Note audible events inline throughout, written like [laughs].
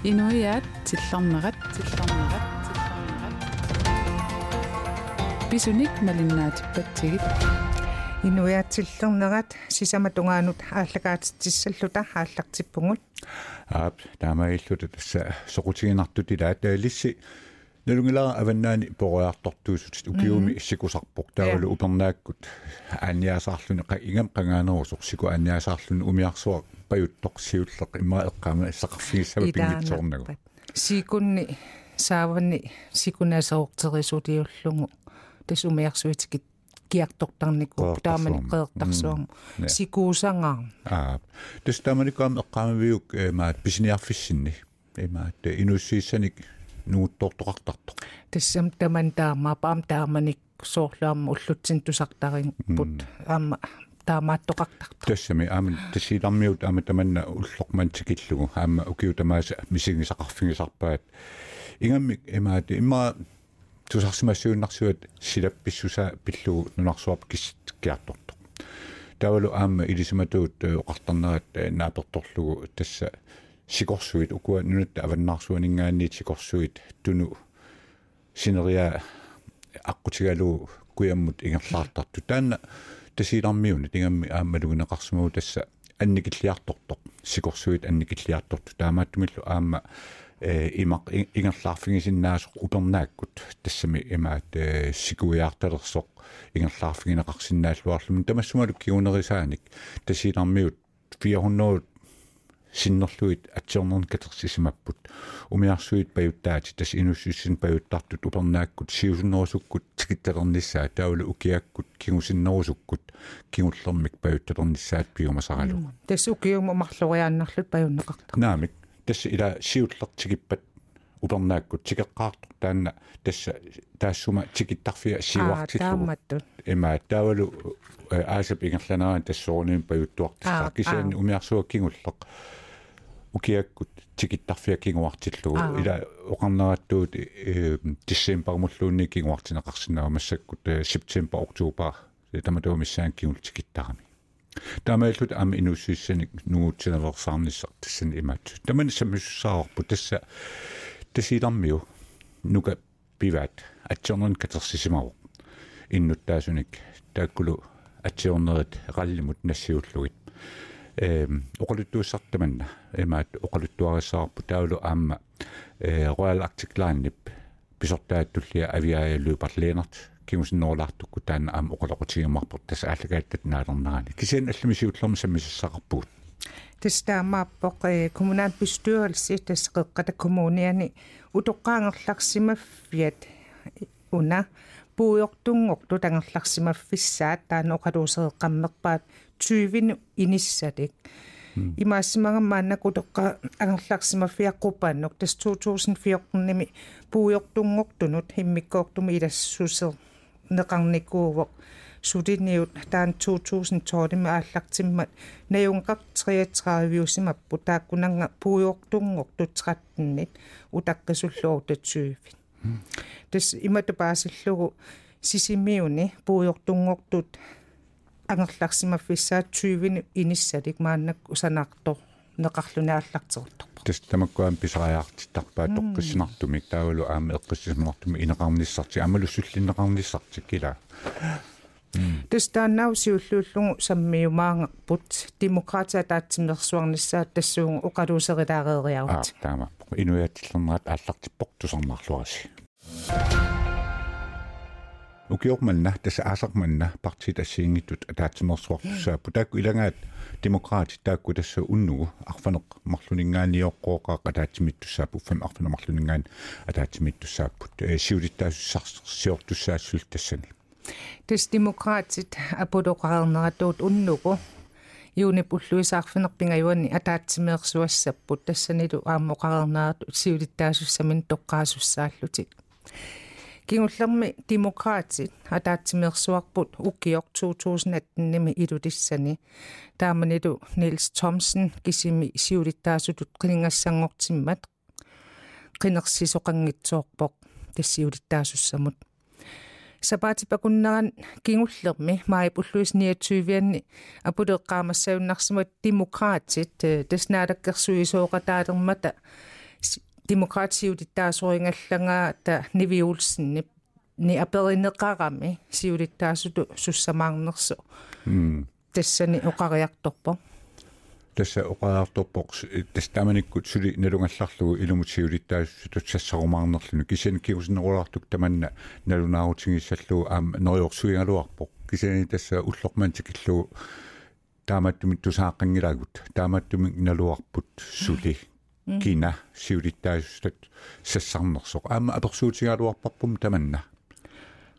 Inuiat tillornerat tillornerat tillornerat Bisunik malinnaatippatigit Inuiatillернерат сисаматунгаанут ааллагаатитсаллута ааллартиппугут аап таамаиллута тасса соқутигинартут илаа таалисси. Налунгилара аваннаани пориартортуусут укиуми иссикусарпоқ таавалу упернааккут аанниасаарлуни qa ингам qangaanерусоқ сику аанниасаарлуни умиарсуа паюттоқсиуллеқ имма эққама сақарфигиссама пингитсоорнагу сикунни сааванни сикунасаортерисулиуллугу тас умиарсуитикит киартортарникуу таамани қеэртарсуарму сикуусангаа аа. Тас тааманикаам эққамавиук маат писиниарфиссинни имаат инуссииссаник нууттортоқартарто тассам таман таама паам тааманик соорлаама уллутсин тусартарин пут аама таамааттоқартарто тассами аама тассилармиут аама таманна уллоқмантикиллугу аама укиу тамааса мисигисақарфигисарпаат ингаммик имаати имма тусарсимассууннарсуат силапписсуса пиллугу нунарсуап киссиккиарторто тавалу аама илисиматуут оқартарнерат нааперторлугу тасса сикорсуит укуа нунатта аваннаарсуанингаанниит сикорсуит туну синериа аққутигалу куяммут ингерлаартарту. Таанна тасилармиуни тигамми аамалугинеқарсумау тасса анникиллиарторто сикорсуит анникиллиарторту таамааттумиллу аама э имақ ингерлаарфигисиннаасоқ упернааккут тассами имаат э сикуиарталерсоқ ингерлаарфигинеқарсинааллуарлумин тамассумалу киунерисааник тасилармиут 400 синнерлуит атсиорнерн катерсисимаппут умиарсуит паюттаати тас инуссуссин паюттартут упернааккут сиусиннерусуккут тикитталерниссаа таулу укиаккут кигусиннерусуккут кигуллермик паютталерниссаат пиумасаралу тас укиума марлуриааннарлут паюннеқарта наамик тас ила сиуллертикиппат упернааккут тикеққаартор таанна тасса таассума тикиттарфиа сиуартиллугу има таавалу аасап ингерланераа тассоорним паюттуартаа кисаани умиарсуа кигуллеқ укиаккут тикиттарфиа кигуартиллугу ила оқарнерааттуут диссемпармуллуунни кигуартинеқарсинаа массаккут септембер октобер таматуу миссаан кигул тикиттарами тамааллут ам инуссиссаник нуутсинаверсаарниссар тассани имаат тамани самиссаарпу тасса тасилармиу нука пиват атсернерн катерсисимавоқ иннуттаасуник тааккулу атсиорнерит эқаллимут нассиуллугит эм оқалуттуussартаманна эмаат оқалуттуариссаарпу таулу аама э Royal Arctic Line-нип писортааттуллиа авиааллуу парлeenert кимусинноорлаартукку таана аама оқалоқутигимарпут тас ааллагааттат наалернерани кисиан аллумисиуллерми саммисассақарпугут тестаамааппоқ э коммунаат bestyrelse тасеқеққата коммуниани утоққаангерларсимаффиат уна puuyortunngortu tangerlarsimaffisaat taana oqaluuseeqqammerpaat 20 inissalik имаассимагаммааннаку тоққа ангерларсимаффиаққупааннок тас 2014ними puuyortunngortunut himmikkooqtumi ilassусер неқарникуувоқ сулиниут таан 2012 ааллартиммат наюнгақ 33 тааккунанга puuyortunngortu 13 утаққисуллуору 20 тас имата паасиллугу сисимиуни пуйортунгортут ангерларсимаффиссаат 20 иниссалик мааннак усанаартор неқарлунааллартерутторпа тас тамаккуам писариаартиттарпаа тоққиссинартумик таавалу аама эққиссимартуми инеқарниссарти амалу суллинеқарниссарти кила. Тас тааннаусиуллууллугу саммиумаангерпут демократия таатсимерсуарниссаат тассуугу оқалуусерилаареериарут таама. Инуяатиллернерат ааллартиппоқ тусарнаарлуаси аасарманна партит ассиингиттут таатсимерсуартуссааппу таакку илагаат демокраати таакку тасса уннугу арфанеқ марлунингааниоққооқаа таатсимиттуссааппу фам арфана марлунингаан атаатсимиттуссааппут сиулиттаассақсиортуссаассул тассани тас демократит апулоқарнератуут уннугу юуни пуллуисаарфинерпинга юани атаатсимеерсуассаппут тассанилу аамоқарнерату сиулиттаасуссамин тоққаасуссааллутик кингуллерми демократит атаатсимеерсуарпут уккиор 2018-ними илутиссани тааманилу Нилс Томсен кисими сиулиттаасутут қинингассангортиммат қинерсисоқангитсоорпоқ тассиулиттаасуссамут сапаатипакуннеран кингуллерми маи пуллуис 29-анни апулеэккаамассаюннарсимат демократит таснаалаккерсуисооqataалермата демократиулиттаасуингаллангаа та нивиулсиннип ни аперинеқарами сиулиттаасуту суссамаарнерсу тассани оқариарторпо тасса оқаартоппоқ тастаманиккут сули налунгалларлугу илумут сиулиттаассутут сассарумаарнерлуну кисани киусинерулаартук таманна налунаарутингиссаллугу аама нориорсуингалуарпоқ кисани тасса уллормаантикиллугу тааматтумит тусааққангилагут тааматтумик налуарпут сули кина сиулиттаассутат сассарнерсоқ аама аперсуутигалуарпарпум таманна.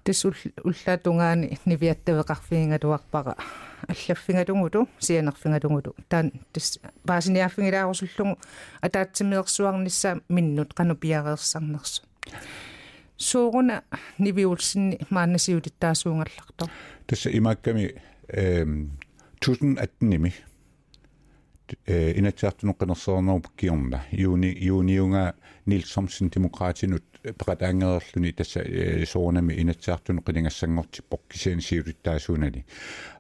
Тас уллаатунгаани нивиаттавеқарфиингалуарпара аллаффингалугуту сианерфингалугуту таан тас паасиниарфингилаарусуллугу атаатсимиерсуарнissaа миннут кану пиареерсарнерсу сууруна нивиулсинни мааннасиулиттаасуунгаллартор тасса имаакками эм 1018-ними э инатсаартунеққинерсоорнеру киорна юни юниунга нилсомсен демократинут пекатаангерерлүни тасса соорнами инатсаартунеққингассангортиппоқ кисиани сиулиттаасуунали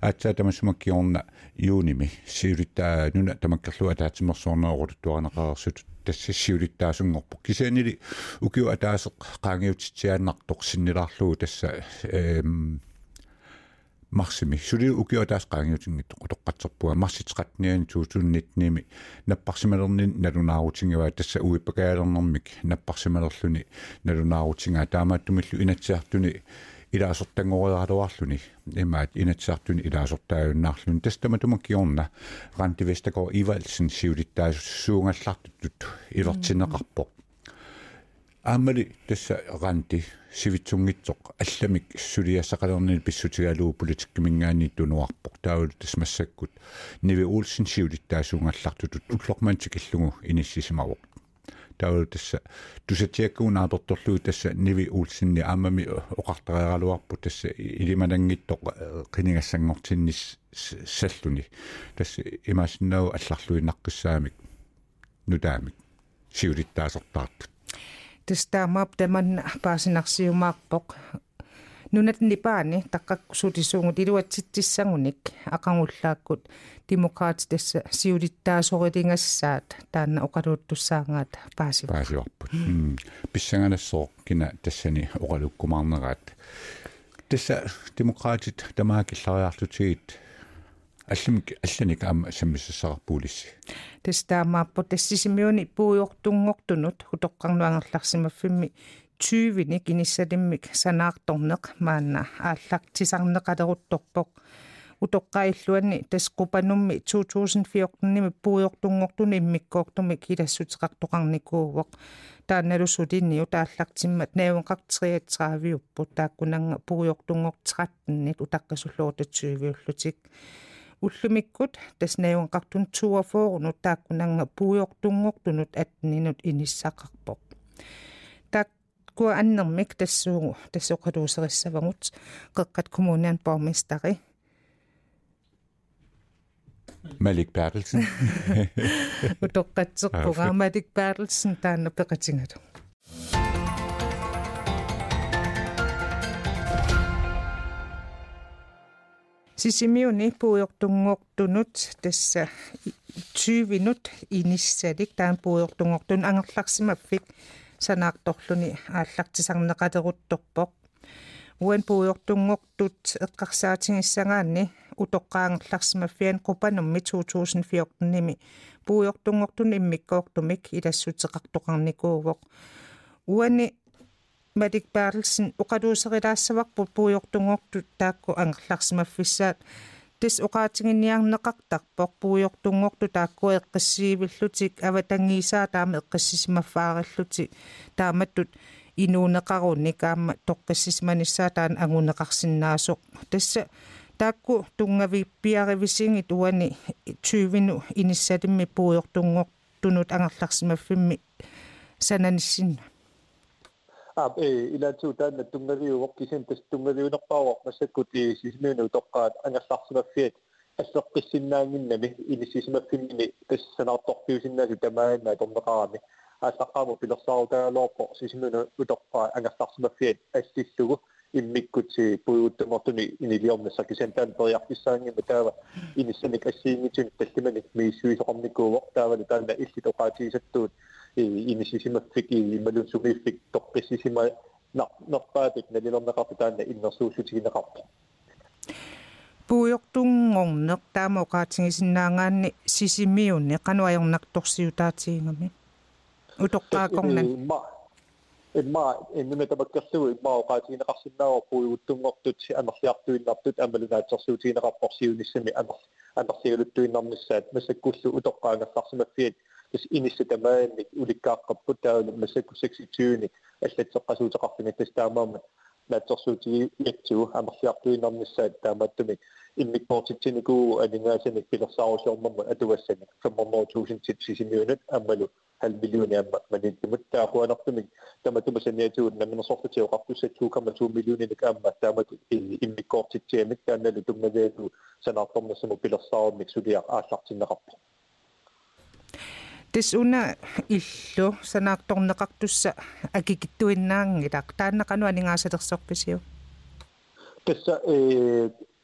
аатсаа тамассумаккиорна юними сиулиттаа нуна тамаккерлуа таатсимерсоорнеорулуттуарнеқарерсут тасса сиулиттаасунгорпо кисианили укиу атаасеқ qaangiutitiaannartoq sinnilaarlugu tassa эм марсими сули укиотаас qaangiutiнгит qutоqqatserpua marsitqatniani tuutunnitniimi наппарсималернин налунаарутингава тасса уиппакаалернэрмик наппарсималерлүни налунаарутингаа таамааттумиллу инатсиартуни илаасортангориаалуарлүни имаат инатсиартуни илаасортааюннаарлүни тастаматума киорна ранти вестако ивалсен сиулиттаасуунгаллартут илертинеқарпоқ аамали тасса ранти сивитсунгитсоқ алламик сулиассақалернили писсутигалуу политиккимингаани тунуарпоқ таавал тасмассаккут ниви уулсин сиулиттаасуунгаллартутут уллормаантик иллугу иниссисимавоқ таавал тасса тусатиаккуунааторторлуги тасса ниви уулсинни аамами оқартариаралуарпу тасса илиманангиттоқ қинигассангортиннис саллуни тасса имаасиннау алларлуиннаққиссаамик нутаамик сиулиттаасортаартут тестаамаап таман паасинарсиумаарпоқ нунат нипаани таққаккусутисуугут илуатситсissangуник ақангуллааккут демокраат тасса сиулиттаасорилингассаат таанна оқалууттуссаангаат пааси паасиорпут писсанганассоо кина тассани оқалуккумаарнераат тасса демократит тамаакиллариартутигит аллимик алланик аама саммиссассарпуулисси тестаамааппу тассисимиуни пууйортунгортунут хутоққарнуангерларсимаффимми 20-ни киниссалиммик санаарторнеқ маанна ааллактисарнеқалерутторпоқ утоққаиллуанни таскупанумми 2014-ними пууйортунгортуни иммиккоортумик илассутеқартоқарникуувоқ таанналусулинниу тааллартиммат наавеқартриатсаавиуппут тааккунанга пууйортунгортеқаттиннит утаққисуллуутатсуивиуллутик уллумиккут таснаюнqartun туафоорнут тааккунанга пуйортунгортунут атнинут иниссақарпоқ таккуа аннермик тассуугу тассоқалуусериссавагут қеққат коммуниан бормистари Malik Bertelsen. Утоққатсерпуга Malik Bertelsen таанна пеқатингату. Сисимиуни пуйортунгортунут тасса 20 минут иниссалик таан пуйортунгортун ангерларсимаффик санаарторлуни ааллартисарнеқалерутторпоқ уан пуйортунгортут эққарсаатингиссагаанни утоққаангерларсимаффиан қупанумми 2014-ними пуйортунгортун иммиккоортумик илассутеқартоқарникуувоқ уани Madik Bertelsen uqaluuserilaassavarput puujortunngortut taakku angерларсимаффиссаат тис уqaatiginniarneqartarpoq puujortunngortu taakku eqqassiivillutик аватангиисаа таама эққассисимаффаариллути тааматтут инуунеқарунни каама тоққассисманиссаа таан агунеқарсинаасоқ тасса таакку тунгавиппиаривисингит уани 20 иниссалимми puujortunngortunut angерларсимаффимми сананиссинна ап э илатсуу таанна тунгавиуоқ кисин тас тунгавиунерпаавоқ массаккут и сисмиуну тоққаат ангерларсимаффиат ассоққиссиннаангиннами инисисимаффиммини тассанаарторпиусиннаасу тамаанна торнеқарами аасаққааму пилерсаарутаалоорпо сисмиуну утоққаа ангерларсимаффиат ассиллугу иммиккути пуйуттамортуни инилиорнасса кисан таан периарписсаангима таава иниссаник ассиингитун таллиманик мииссуисоқарникууоқ таавали таанна илли тоқаатигисаттуут inissisimaffik immalun sumiiffik toqqissisima nerpaatut nalilorneqartu taanna innersuullutigineqarpo puuyortunngorneq taama oqaatigisinnaangaanni sisimiunni qanuajornartorsiutaatiingami utoqqaakornan imma imma innuna tamakkerlugu imma oqaatigineqarsinnaawa puuiguttunngortut anersiartuinnartut amalunaatsersuutigineqarporsiunissami aner anersigaluttuinnarnissaat массаккуллу утоqqаангассарсимаффиат тас инисса тамаанник уликкааққаппут таалу массакку 26 аллатсеққасуутеқарфинга тас таамаама наатсерсуутиги ятсуу амерлиартуинарнissaат таамааттумик иммикпортитсинику алингаасаник пилерсаарусиормамма атуассаник 500000 сисимиунат аммалу هل مليون يم من يمتع هو؟ نقطة من تم تم سنياتي ونا من صفة تي وقفت ستو كم تو مليون إنك أما تم إمي كوفت تي مك أنا لدم مزيد سنعطم نسمو بلا صاو مكسودي أشاق تي نقاط Tisuna illo sa nagtong nakaktus sa agigituin na ngilak. Taan na kanwa ni nga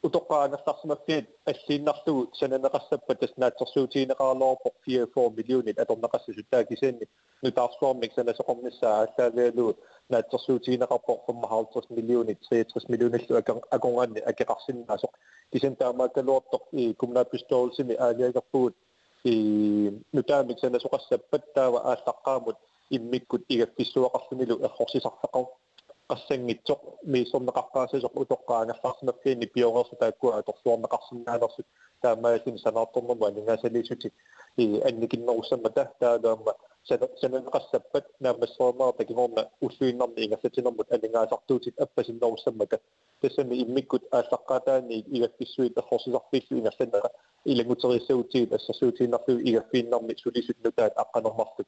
утоққаанерларсимаффиит аллииннарлугу сананеқассаппа таснаатерсуутиинеқарлоорпо 4 миллионит аторнеқассусу таакисаанни нутаарсуармик санасоқорниссаа аллаавиалу наатерсуутиинеқарпо 55 миллионит 63 миллиониллу аконгуанни акеқарсиннаасоқ кисан таамааккалуортоқ и коммунапистуулсими аалиагерпугут и нутаамик санасоқассаппат таава ааллаққаамут иммиккут игаффиссуақарсимилу эрхорсисарфақар qassangitsoq miissorneqarpaasasuq utoqqaanерларсимаффиини пиорерсу тааккуа аторсуорнеқарсинаалерсут таамаасин санаартормама анингаасалиисути и анникиннерусамма та таалаама сананеқассаппат наамассоормаа такигорна уллуиннарни ингасатинэрмут анингаасартуутит аппасиннерусаммака тассами иммиккут ааллаққатаани игаффиссуит эрхорсисарфиллу ингерланера илагутериссаутигит ассерсуутииннарлу игаффииннарми сулисутнутаат аққанормарлут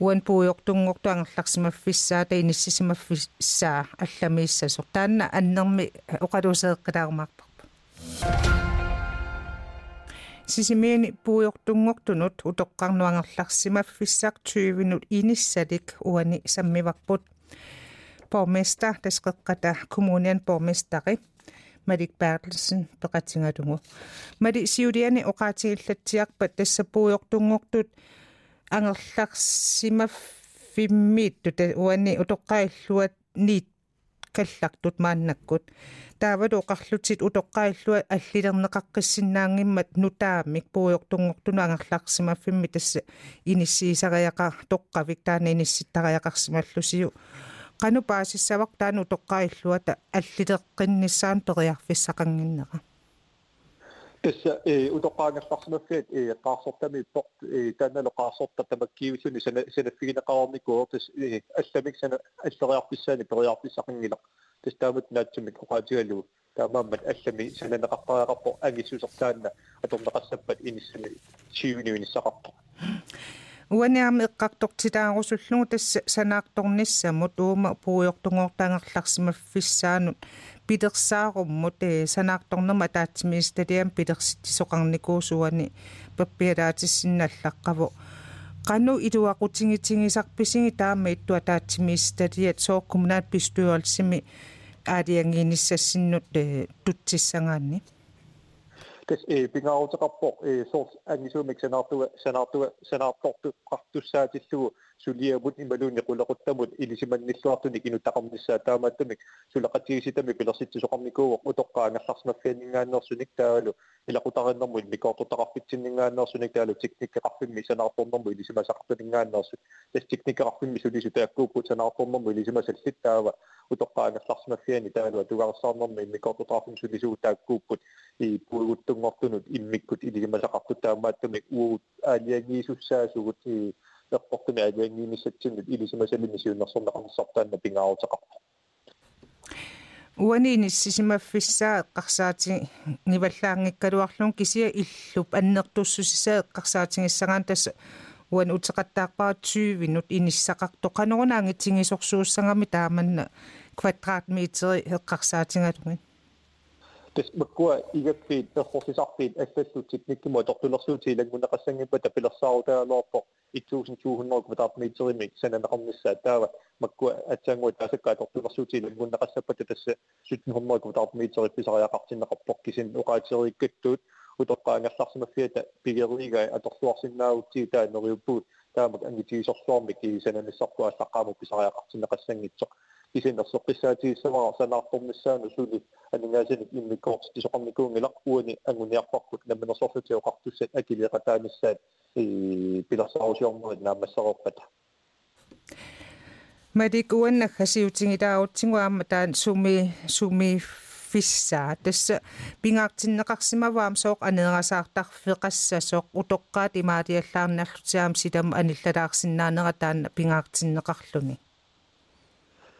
уан пуйортунгорту ангерларсимаффиссаа таиниссисимаффиссаа алламииссасо таанна аннерми оқалусеэққилаармаарпарпа сисимиани пуйортунгортунут утоққарнуангерларсимаффиссаақ 20 минут иниссалик уани саммиварпут borgmester тасқеққата коммуниан borgmesteri Madik Bertelsen peqatingalungu mali siuliani oqaatigillatsiarpat tassappuuyortungortut Анерларсимаффиммиитту та уани утоққаиллуат ниит каллартут мааннаккут. Таавалу оқарлутит утоққаиллуа аллилернеқаққиссиннаангиммат нутаамик пуйортунгортуну ангерларсимаффимми тасса иниссиисариақа тоққавик таана инисситтариақарсималлусиу qanu Tässä ei utokaan kasvamakkeet ei kaasotta mi port ei tänne lo kaasotta tamakkiu sinne sen sen fiina kaami koortis ei astamiksen asteriarpissaan periarpissaqingila tässä taamut naatsumik qaatigalu taamaammat allami sananaqaqqaaqarpo agisusortaanna atornaqassappat inissami siuniunissaqarpo уаниарми эққартортилаарусуллугу тасса санаарторнissamут уума пуйортунгортаангерларсимаффиссаанут питерсааруммут э санаарторнерма таатсимисталиам питерситисоқарникуусуани паппиалаатиссинналлаққаву qanu iluaqutiнгитингисарписиги таама иттуа таатсимисталиат соо коммунаат пистуйорлсими аалиангиниссассиннут э pingautaqarpoq soort angisuumik sanaartua sanaartua sanaartortu qartussaatilugu sur lié bot ni balou ni kula kutta bot ili si man niswa tu ni kinu takam nisa tama tu ni sur la kati si tami kula sit so kami ko ko tokka na khas na fen nga no sunik talo ila ko tagan mo ni ko to takafit sin nga no sunik talo teknik kafin mi sana ko mo ili si ma sakto nga no su tes teknik kafin mi suli si ta ko ko sana ko mo ili si ma sel sit tawa utoqaa nallarsimafiani taalua tugaarsaarnermi immikortutaarfum sulisuu taakkuupput i puiguttungortunut immikkut ilimasaqartut taamaattumik uut aaliagiisussaasugut i илисимасалими сиуннерсорнеқарнссартаанна пингаавутеқарпу уанини сисимаффиссаа эққарсаати ниваллаангиккалуарлун кисия иллуп аннертуссусисаа эққарсаатингиссагаан тасса уан утеқаттаақпаа 20 минут иниссақарто қанерунаангитсигисорсууссангами тааманна kvadratmeteri heqqarsaatigalugin тас маккуа игаппиит перхорсисарпиит аллаллутик никкума тортулерсуути илагмунеқассангиппа тапилерсаарутаалуарпо 1200 квадратметерими сананеқарниссаа таава маккуа атсаангуа таасаккаа тортулерсуути илагмунеқассаппата тасса 1700 квадратметери писариақартиннеқарпоқ кисин уқаатериккаттуут утоққаангерларсимаффиата пигерлига аторлуарсиннаавутсии таа нориуппуут таамак ангитигисорлуарми ки сананissarпуа саққааму писариақартиннеқассангитсоқ kisinnerso qissaatigissamararsanaqartornissaanusuli aningaasinik immikortitisoqarnikuungilaq uani anguniarparkut nammenersorlutiuqartussat akiliqataanissaat pilarsarusiormuit naammassaroorpata Madik uanna khasiutingi taautsiguaamma taan sumi sumi fissaa tässä pingaartinneqarsimavaam sooq aneerasaartarfeqassa sooq utoqqaat imaatiallaarnallutiaam sitam anillalaarsinnaanera taan pingaartinneqarluni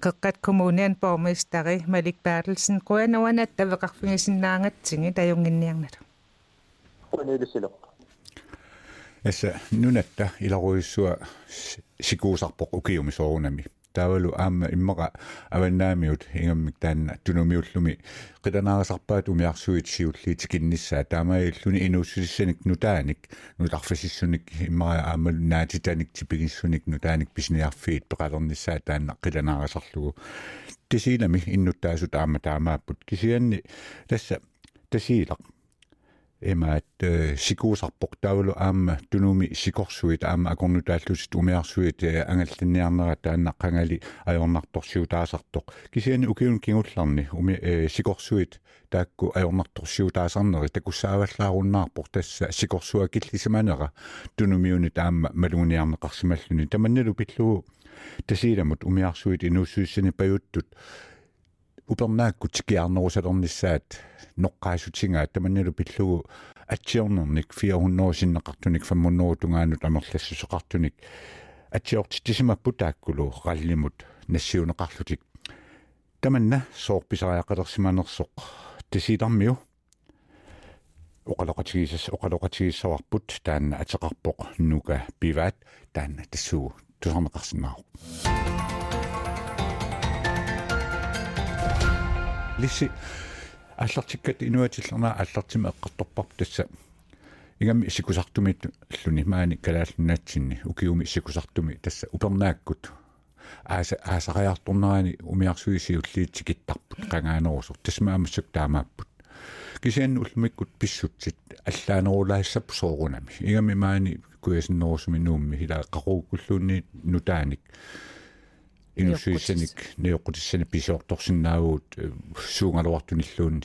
kakkat kommunen borgmesteri Malik Bertelsen quanoana tavaqarfigisinnaangatsingi tajunginniarnat quanilisiloq essa nunatta ilaruissua sikuusarpoq ukiumisoorunami таавалу аама иммаqa аваннаамиут ингаммик таанна тунумиуллуми қитанаасарпаат умиарсуит сиуллиит кинниссаа таамаиллуни инууссилиссаник нутааник нутарфасиссуник иммара аама наатитаник типигиссуник нутааник писниарфиит пеқалерниссаа таанна қитанаасарлугу тисилами иннуттаасу таама таамааппут кисианни тасса тасилақ emaat sikuusarpoq taavalu aamma tunumi sikorsuit aamma akornutaallusit umiarsuit angallinniarnera taannaqqangali ajornartorsiutaasartoq kisiani ukiun kingullarni umi sikorsuit taakku ajornartorsiutaasarneri takussaavallaarunnаарpoq tassa sikorsua killisimanera tunumiuni taamma malunguniarneqarsimalluni tamannalu pillugu tasiilamut umiarsuit inuussuissani упернааккутикиарнерусалернissaat неққаасутингаат таманналу пиллугу атсиорнерник 400 синнеқартуник 500 тунгаанут амерлассусеқартуник атсиортитисимаппу тааккулу раллимут нассиунеқарлутик таманна соорписариақалерсиманерсоқ тисилармиу оқалоқатигисас оқалоқатигиссаварпут таанна атеқарпоқ нука пиваат таанна тассуу тусарнеқарсинаару tusarneqarsinnaaru lissi аллартиккат инуатиллернаа аллартима эққарторпарп тасса игами исикусартумит аллуни маани калааллунаатсинни укиуми исикусартуми тасса упернааккут. Ааса аасариарторнерани умиарсуисиуллиитсикиттарпут qangaanерусур тасмаамассак таамааппут. Кисиан уллумиккут писсутсит аллаанерулаассап соорунами игами маани куясиннерусуми нуумми хила qaruukkulluunni nutaanik инуссуиссаник неоқутиссани писиорторсинаагуут суунгалуартуниллуунни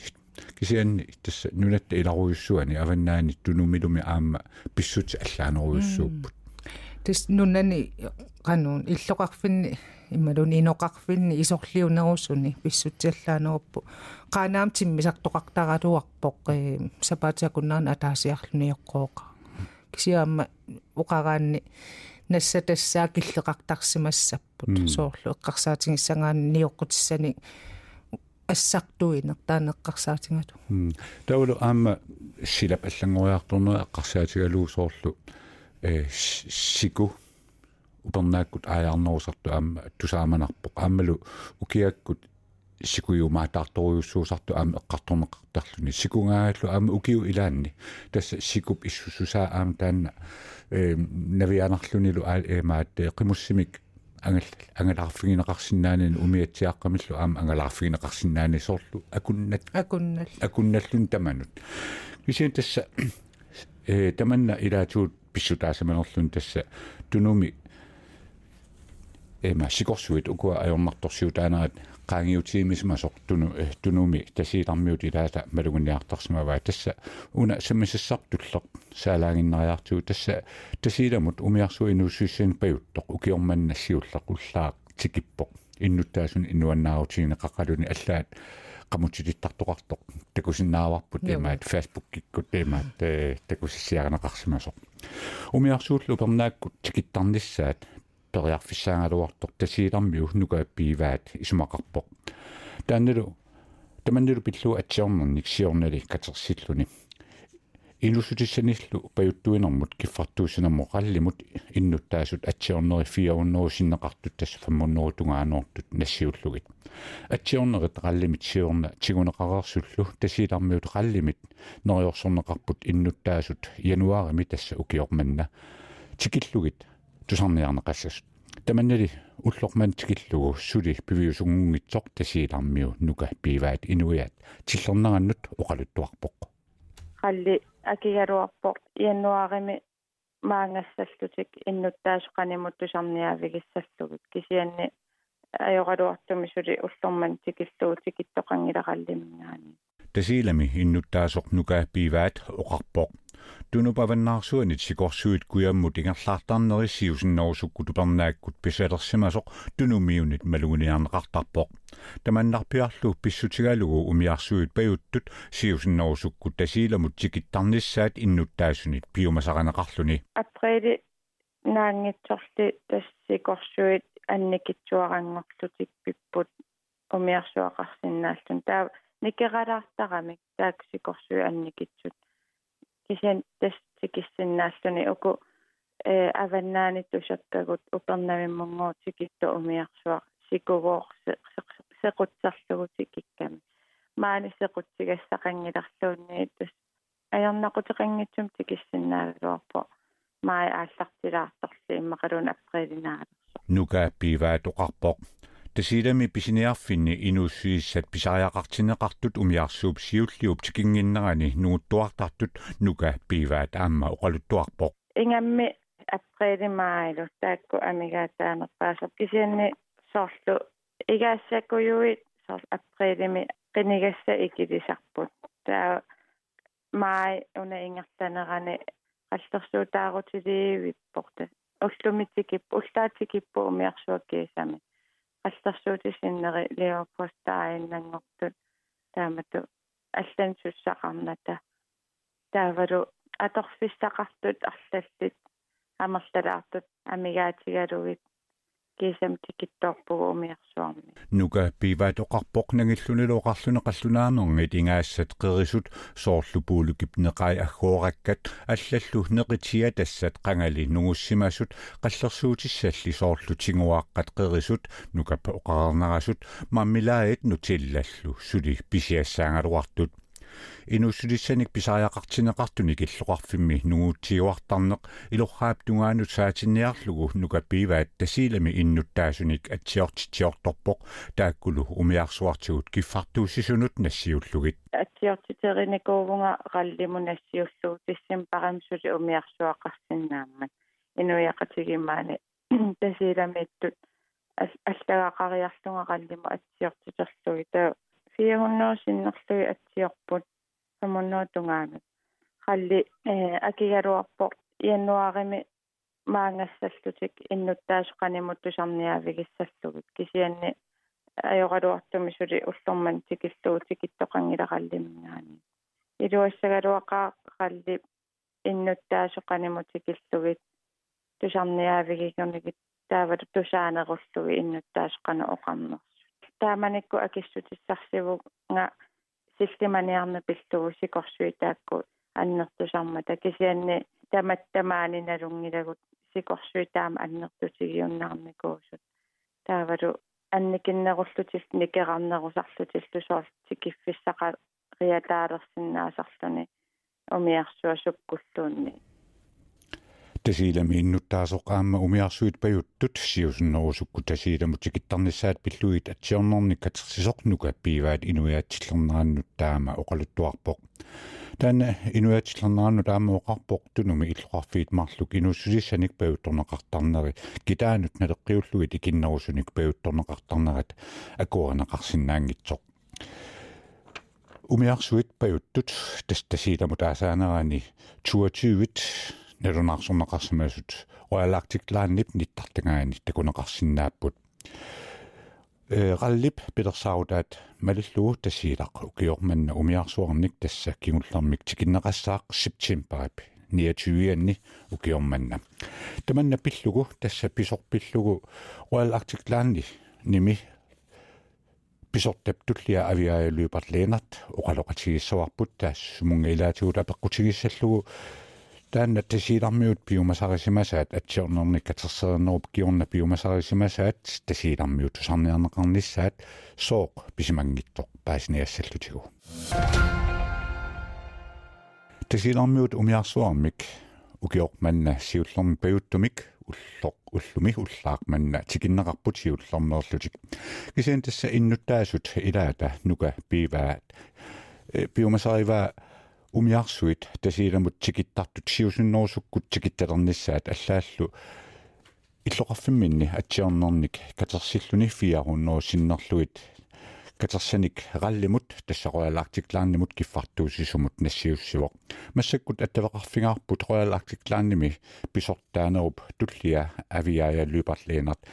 кисианни тасса нунатта иларуйуссуани аваннаани тунумилуми аама писсути аллаанеруйуссууппут тис нунани канун иллоқарфинни иммалуни иноқарфинни исорлиунерусуни писсутиаллаанеруппу qaaнаам тиммисартоқартаралуарпоқ э сапаатиакуннаана атаасиарлуниоққооқа кисиаама уқараанни насса тассаа киллеқартарсимассаппут соорлу эққарсаатингиссангаани ниоққутиссани ассартуинер таанеққарсаатингалу таулу аама силап аллангориарторнера эққарсаатигалуу соорлу э сику упернааккут аярнерусарту аама тусааманарпоқ аамалу укиаккут сикуйумаатаарторуйуссуусарту аама эққарторнеқартарлуни сикунгааллу аама укиу илаанни тасса сикуп иссусусаа аама таанна э навианарлунилу аа эмаат қимуссимик ангал ангалаарфигинеқарсинаанин умиатсиаққамиллу аама ангалаарфигинеқарсинаани соорлу акуннат акуннал акунналлун таманут кисиан тасса э таманна илаатуут писсутаасаманерлун тасса тунуми эма сикорсуит укуа аёрнарторсиутаанаат qaangiutiimismasoq tunu tunumi. Tasiilarmiut ilaata malungunniartarsimavaa tassa una sammisissartulleq saalaanginnariartuu tassa. Tasiilamut umiarsu inuussissin pajuttoq ukiormannassiulleq ullaaq tikippoq innuttaasun innuannaarutigine qaqqaluni allaat qamutilittaqtoqartoq takusinnaawарput имаат фейсбуккиккут имаат такусиссиаганеқарсимасоқ умиарсууллу пернааккут тикиттарнissaат периарфиссаангалуартоқ тасиилармиу нукааппииваат исумақарпоқ таанналу таманнилу пиллу атсиорнерник сиорнали катерсиллуни инусутиссаниллу паюттуинэрмут киффартуусинэрмо қаллимут иннуттаасут атсиорнери фиауннерусиннеқартут тасса фаммуннеру тунгаануортут нассиуллугит атсиорнерит қаллимит сиорна тигунеқарерсуллу тасилармиут қаллимит нериорсорнеқарпут иннуттаасут януарими тасса укиорманна тикиллугит тусарниарнеқассасут таманнали уллорман тикиллугу сули пивиусунгунгитсоқ тасилармиу нука пиваат инуиат тиллернераннут оқалуттуарпоқ қалли акигаруарпоқ ианнуарими маангассаллутик иннуттаасоқанимут тусарниавигиссаллугут кисианни ajorluartumi suli ullorman tikilluu tikittoqangilaqallimnaani тасилами иннуттаасоқ нука пиваат оқарпоқ тунупаваннаарсуанит сикорсуит куяммут ингерлаартаарнери сиусиннерусукку тупернааккут писалерсимасоқ тунумиунит малугуниарнеқартарпоқ таманнарпиарлу писсутигалугу умиарсуит паюттут сиусиннерусукку тасииламут тикиттарниссаат иннуттаасунит пиумасаранеқарлуни апрели наангитсорли тассикорсуит анникитсуарангорлутик пиппут умиарсуақарсинааллун таа никералаартарамик тааксикорсуи анникитсут кисиан тассикиссиннааллуни уку э аваннаани тусаккагут упернавиммунгуутикитто умиарсуа сикугоор секутсарлугутик икками маани секутсигассақангиларлуунни тас аярнақутеқангитсум тикиссиннаалуарпо маи ааллартилаарторли иммақалуун априлинааерсо нука пиваат оқарпоқ тасилами писиниарфинни инуссуиссат писариақартинеқартут умиарсууп сиуллиуп тикингиннерани нугуттуартартут нука пиваат аама оқалуттуарпоқ ингамми априлимаилу таакку амигаатаанерпаасо кисианни соорлу игаассакуюит соор априлими qinigassa ikilisarput taa mai una ingertanerani qallersuutaarutilivipporta уллумитикип уллаатикиппу умиарсуаккиисами қаллерсуутисиннери леопостааиннангортут таамату аллан суссақарната таавалу аторфиссақартут арлаллит амерлалаартут амигаатигалугит кисам тикитторпугу умиарсуарми нука пиваат оқарпоқ нагиллунилу оқарлуне қаллунаарнернгит ингаассат қерисут соорлу пуулукип неқай аггуораккат аллаллу неқития тассат қангали нугуссимасут қаллерсуутиссалли соорлу тингуааққат қерисут нукапа оқарнарасут маммилаат нутиллаллу сули писиассаангалуартут инуссулиссаник писариақартинеқартуни киллоқарфимми нугуутсиуартарнеқ илорхаап тунгаанут саатинниарлугу нукаппииваат тасилами иннуттаасуник атсиортитсиорторпоқ тааккулу умиарсуартигут киффартууссисунут нассиуллугит. Атсиортитериникуувнга қаллиму нассиуллугу тиссим парамсули умиарсуақарсинааммат инуяқатигимаани [clears throat] тасиламиттут аллагақариарлунга қаллиму атсиортитерлуги таа 400 синнерлуги атсиорпут самуннуутунгаанут қалли э акигаруарпо ианнуарими маангассаллутик иннуттаасоқанимут тусарниавигиссаллугут кисианни ajorluartumi suli ullorman tikilluu tikittoqangilaqallimnaani илуассагалуақаа қалли иннуттаасоқаниму tikillugit тусарниавигикерникит таавалу тусаанеруллуги иннуттаасоқана оқарнерсу тааманикку акиссутиссарсивуга силлиманиарна пиллугу сикорсуи таакку аннертусармата кисианни таматтамаани налунгилагут сикорсуи таама аннертусигиуннаарникуусут таавалу анникиннеруллутил никеқарнерусарлутиллусоор тикиффиссақа риатаалерсиннаасарлуни умиарсуа суккуллуунни тасилами иннуттаасоқаама умиарсуит паюттут сиусиннерусукку тасиламу тикиттарниссаат пиллуит атсиорнерник катерсисоқнука пиваат инуяатсиллернераннут таама оқалуттуарпоқ таана инуяатсиллернеранну таама оқарпоқ тунуми иллоқарфиит марлук инуссулиссаник паютторнеқартарнери китаанут налеққиуллугит икиннерусуник паютторнеқартарнерат акуаранеқарсинаангитсоқ умиарсуит паюттут тас тасиламу таасаанерани 22 нерунаарсорнеқарсимасут оялактиклааннип ниттартагаани такунеқарсинааппут э галлип пилерсаарутаат малиллуу тассиилақ укиорманна умиарсуарник тасса кигуллэрмик тикиннеқассаақ септемберап 29-анни укиорманна таманна пиллугу тасса писорпиллугу Royal Arctic Land ними писортаптуллиа авиаалуипарлeenart оқалоқатигиссуарпут таас сумунга илаатигула пеққутигиссаллугу таанна тасиилармиут пиумасарисимасаат атсиорнерник катерсернеруп киорна пиумасарисимасаат тасиилармиут тусарниарнеқарниссаат сооқ писимангиттоқ паасниассаллутигу тасиилармиут умиарсуармик укиорманна сиуллерми паюттумик уллоқ уллуми уллаақ манна тикиннеқарпут сиуллернерлутик кисиан тасса иннуттаасут илаата нука пиваат пиумасариваа умиарсуит тасииламут тикиттартут сиусуннерусуккут тикитталернissaат аллааллу. Иллоқарфимминни. Атсиорнерник катерсиллуни фиаруннеру синнерлуит катерсаник раллимут. Тассақоялаартиклааннимут киффартуусисумут. Нассиуссивоқ массаккут аттавеқарфингаарпут роялаартиклаанними писортаанеруп туллия. Авиая люпарлиинерт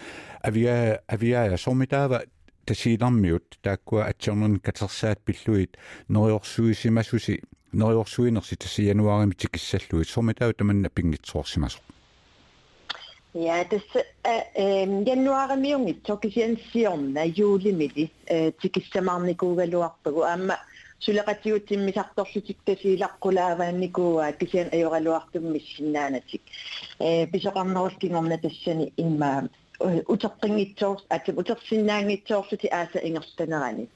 авиа авиая сомитаава тасиилармиут тааккуа атсиорнерни катерсаат пиллуит. Нериорсуисимасуси нериорсуинерси тасси януарими тикиссаллуит сомитаава таманна пингитсоорсимасо Ja, tässä ähm, januarimiungit tokisian sionna juulimili tikissamarnikuugaluarpagu aamma сулеқатигутиммисарторлутик тасилаққулааваанникууа кисиан аюралуартуммиссиннаанатик э писоқарнерускингорна тассани иммаа утерқингитсоор атам утерсиннаангитсоорлути ааса ингерстанерани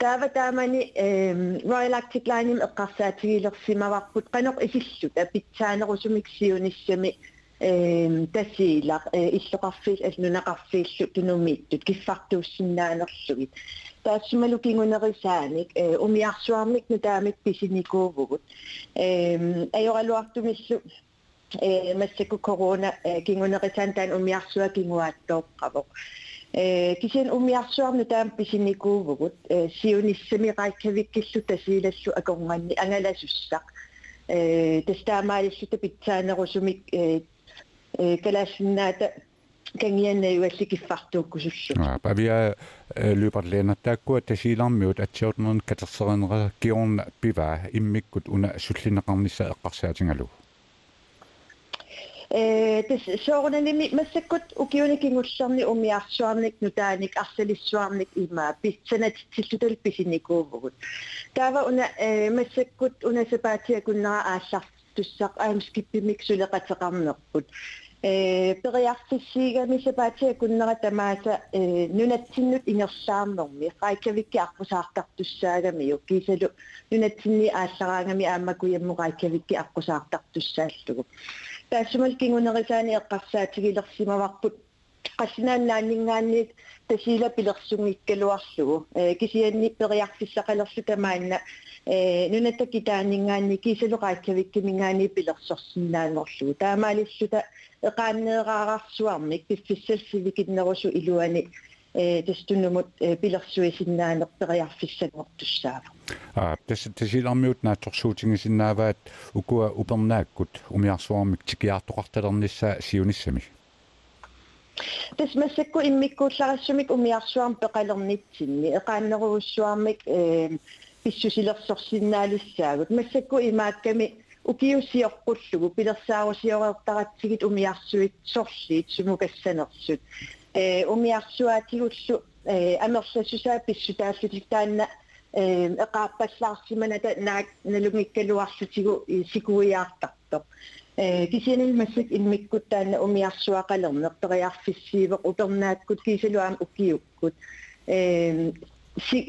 таава таамани эм Royal Arctic Line эққарсаатигилерсимаварпут қаноқ исиллут апитсаанерусумик сиуниссами эм тасиила иллоқарфил алнунақарфииллу тунумииттут киффартууссиннаанерлугит таассумалу кингунерисааник э умиарсуармик нутаамик писиникуувгут эм ajorалуартумиллу э массаку корона кингунерисаан таан умиарсуа кингуааттоққавоқ э кисен умиарсуарну таам писиникуувгут э сиуниссами райкавиккиллу тасиилаллу акорнганни ангаласуссақ э тастаамаалиллута питсаанерусумик э калаасиннаата кангианнаюалликиффартууккусуллу аа павиа люпарлeenattaakkuа тасиилармиут атсиорнерн катерсеринера киорна пива иммиккут уна суллинеқарнisса эққарсаатингалу э тэс соорнаними массаккут укиуникингуллерни умиарсуарник нутааник арсалиссуарник soornani massakkut ukiunikingullernni umiarsuarnik nutaanik arsalisuarnik ima pitsanat tillutal pisinikuuvugut taava una massakkut unasapaatiakunnara aallar tussaq aamskippimik suleqateqarnerput periartissiigami sapaatiakunnara tamaasa nunatsinnut ingerlaarnermi qaikkavikki arqusaartartussaagami ukkiisalu nunatsinni aallaraangami aammakuyammu qaikkavikki arqusaartartussaallugu таассумал кингунерисаани эққарсаатигилерсимаварпут qassinaannaanningaanniit tasiila pilersunngikkaluarlugu э кисианни периарфиссақалерлу тамаанна э нуната китаанингаани кисалуqaakkavikkimingaani pilersorsinnaanngorlugu таамаалиллута эqaanneerаарарсуармик пиффиссалсивикиннерусу илуани э тестуннумут пилерсуисиннаанер периарфиссангортуссаава аа тас тасилармиут наатсорсуутингисиннааваат укуа упернааккут умиарсуармик тикиартоқарталернissaа сиуниссами. Тасмассакку иммиккуулларассумик умиарсуарм пеқалернитсинни эqaanneruussuarmik э писсусилерсорсиннаалиссаагут массакку имаакками укиусиорпуллугу пилерсаарусиореэртаратсигит умиарсуит сорлиит сумукассанерсут э умиарсуаатигуллу э амерлассусаа писсутааллутик таанна э эqaappallaarsimanata naak nalungikkaluarlutigu sikuiaartartoq э кисианил массак иммиккут таанна умиарсуақалернеқ периарфиссиивеқ упернааккут кисалуаам укиуккут э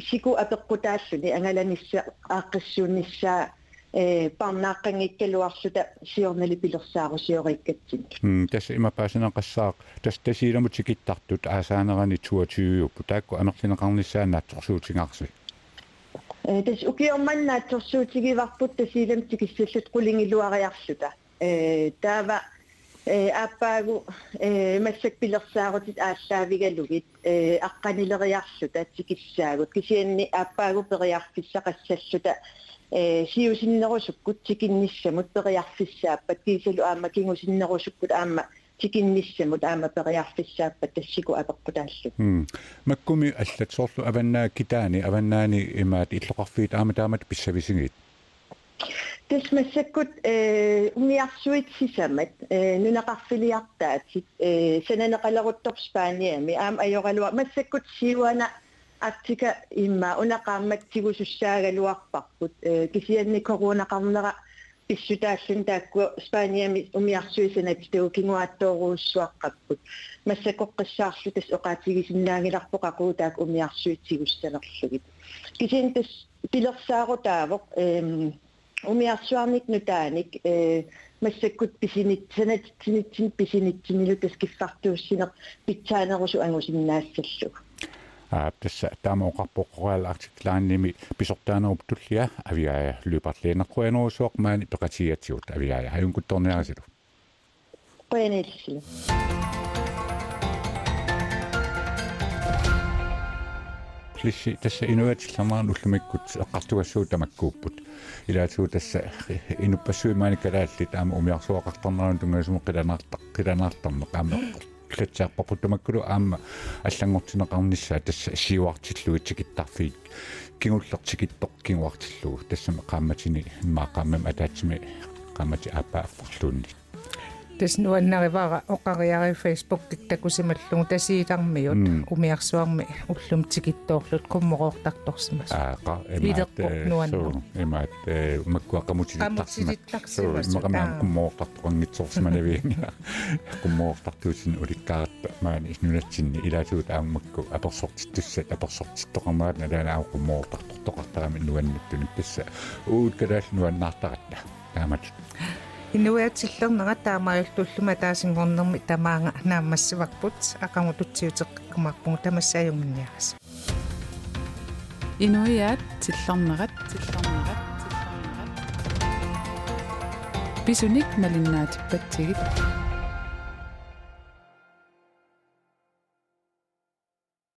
сику апеққутааллуни ангаланисса ааққиссуунissaа э парнааққангиккалуарлута сиорнали пилерсаарусиориккатсин м тас имапаасинеқассаақ тас тасииламу тикиттартут аасаанерани 22 таакку анерлинеқарнissaanaatsorsuutiнгаарси э тас укиорманнаатсорсуутигиварпут тасиилам тикиссаллут қулингилуариарлута э таава э аппаагу э массак пилерсаарутит ааллаавигалугит э аққанилериарлута тикиссаагут кисианни аппаагу периарфиссақассаллута э сиусиннерусуккут тикинниссамут периарфиссааппат кисалу аама кингусиннерусуккут аама тикинниссамут аама периарфиссааппат тассику аперпутааллут м маккуми аллат соорлу аваннаа китаани аваннаани имаат иллоқарфиит аама таамат писсависигит тасмассаккут э умиарсуит сисамат э нунақарфилиартаатит э сананеқалерутторп спааниами аама ajoralua массаккут сиуана аттика имма унақаамматсигусуссаагалуарпарпут э кисианни коронақарнера писсутааллун таакку спааниами умиарсуисанат туу кингуааттооруussуаққаппут массакоққиссаарлу тас оqaатигисиннаагиларпо қақуу таак умиарсуитсигуссанерлугит кисин тас пилерсаарутаавоқ эм умиарсуарник нутааник э массаккут писинитсанат синитсин писинитсимилу тас киффартууссинеқ питсаанерусу ангусиннаассаллу а тасса таамаоқарпоққораал артиклаанними писортаанеруп туллиа авиая луипарлиинеққуанерусуоқ маани пеқатиатсиут авиая хаюнкутторниарасилу qoyanilsilu лисси тасса инуатиллернаран уллумиккут эққартугассуу тамаккууппут илаатсуу тасса инуппассуимаани калаалли таама умиарсуақартарнарун тунгаасумо қиланаартақ қиланаартарне qaama клатсааппапут тамаккулу аама аллангортинеқарнissaа тасса сиуартиллуи тикиттарфиит кингуллертикиттоқ кингуартиллугу тассама qaammatini имаақааммам атаатсими qaamati ааппааффарлуунни тас нуаннаривара оқариари фейсбук киттакусималлугу тасиилармиут умиарсуарми уллум тикиттоорлут куммороортарторсимас ааqa Видеққоқ нуанна. имаат маккуақамутилиттарсимак Qamutilitarsimas, мақамаан aa. куммоортартуангитсорсиманавиинга куммоортартуусин [laughs] уликкаарат маани нунатсинни илаатуут ааммакку аперсортиттуссат аперсортиттоқарнаат налаана аа куммоортартортоқартарами нуаннаттуни писса уут калаал нуаннаартаратта таамат инуиатсиллернера таамааллуллума таасингорнерми тамаанга нааммассавакпут акамутутсиутеққумарпугу тамассааюнгинниарас инуиат тиллэрнерат тиллэрнерат тиллэрнерат бисуник малиннаатиппатсигит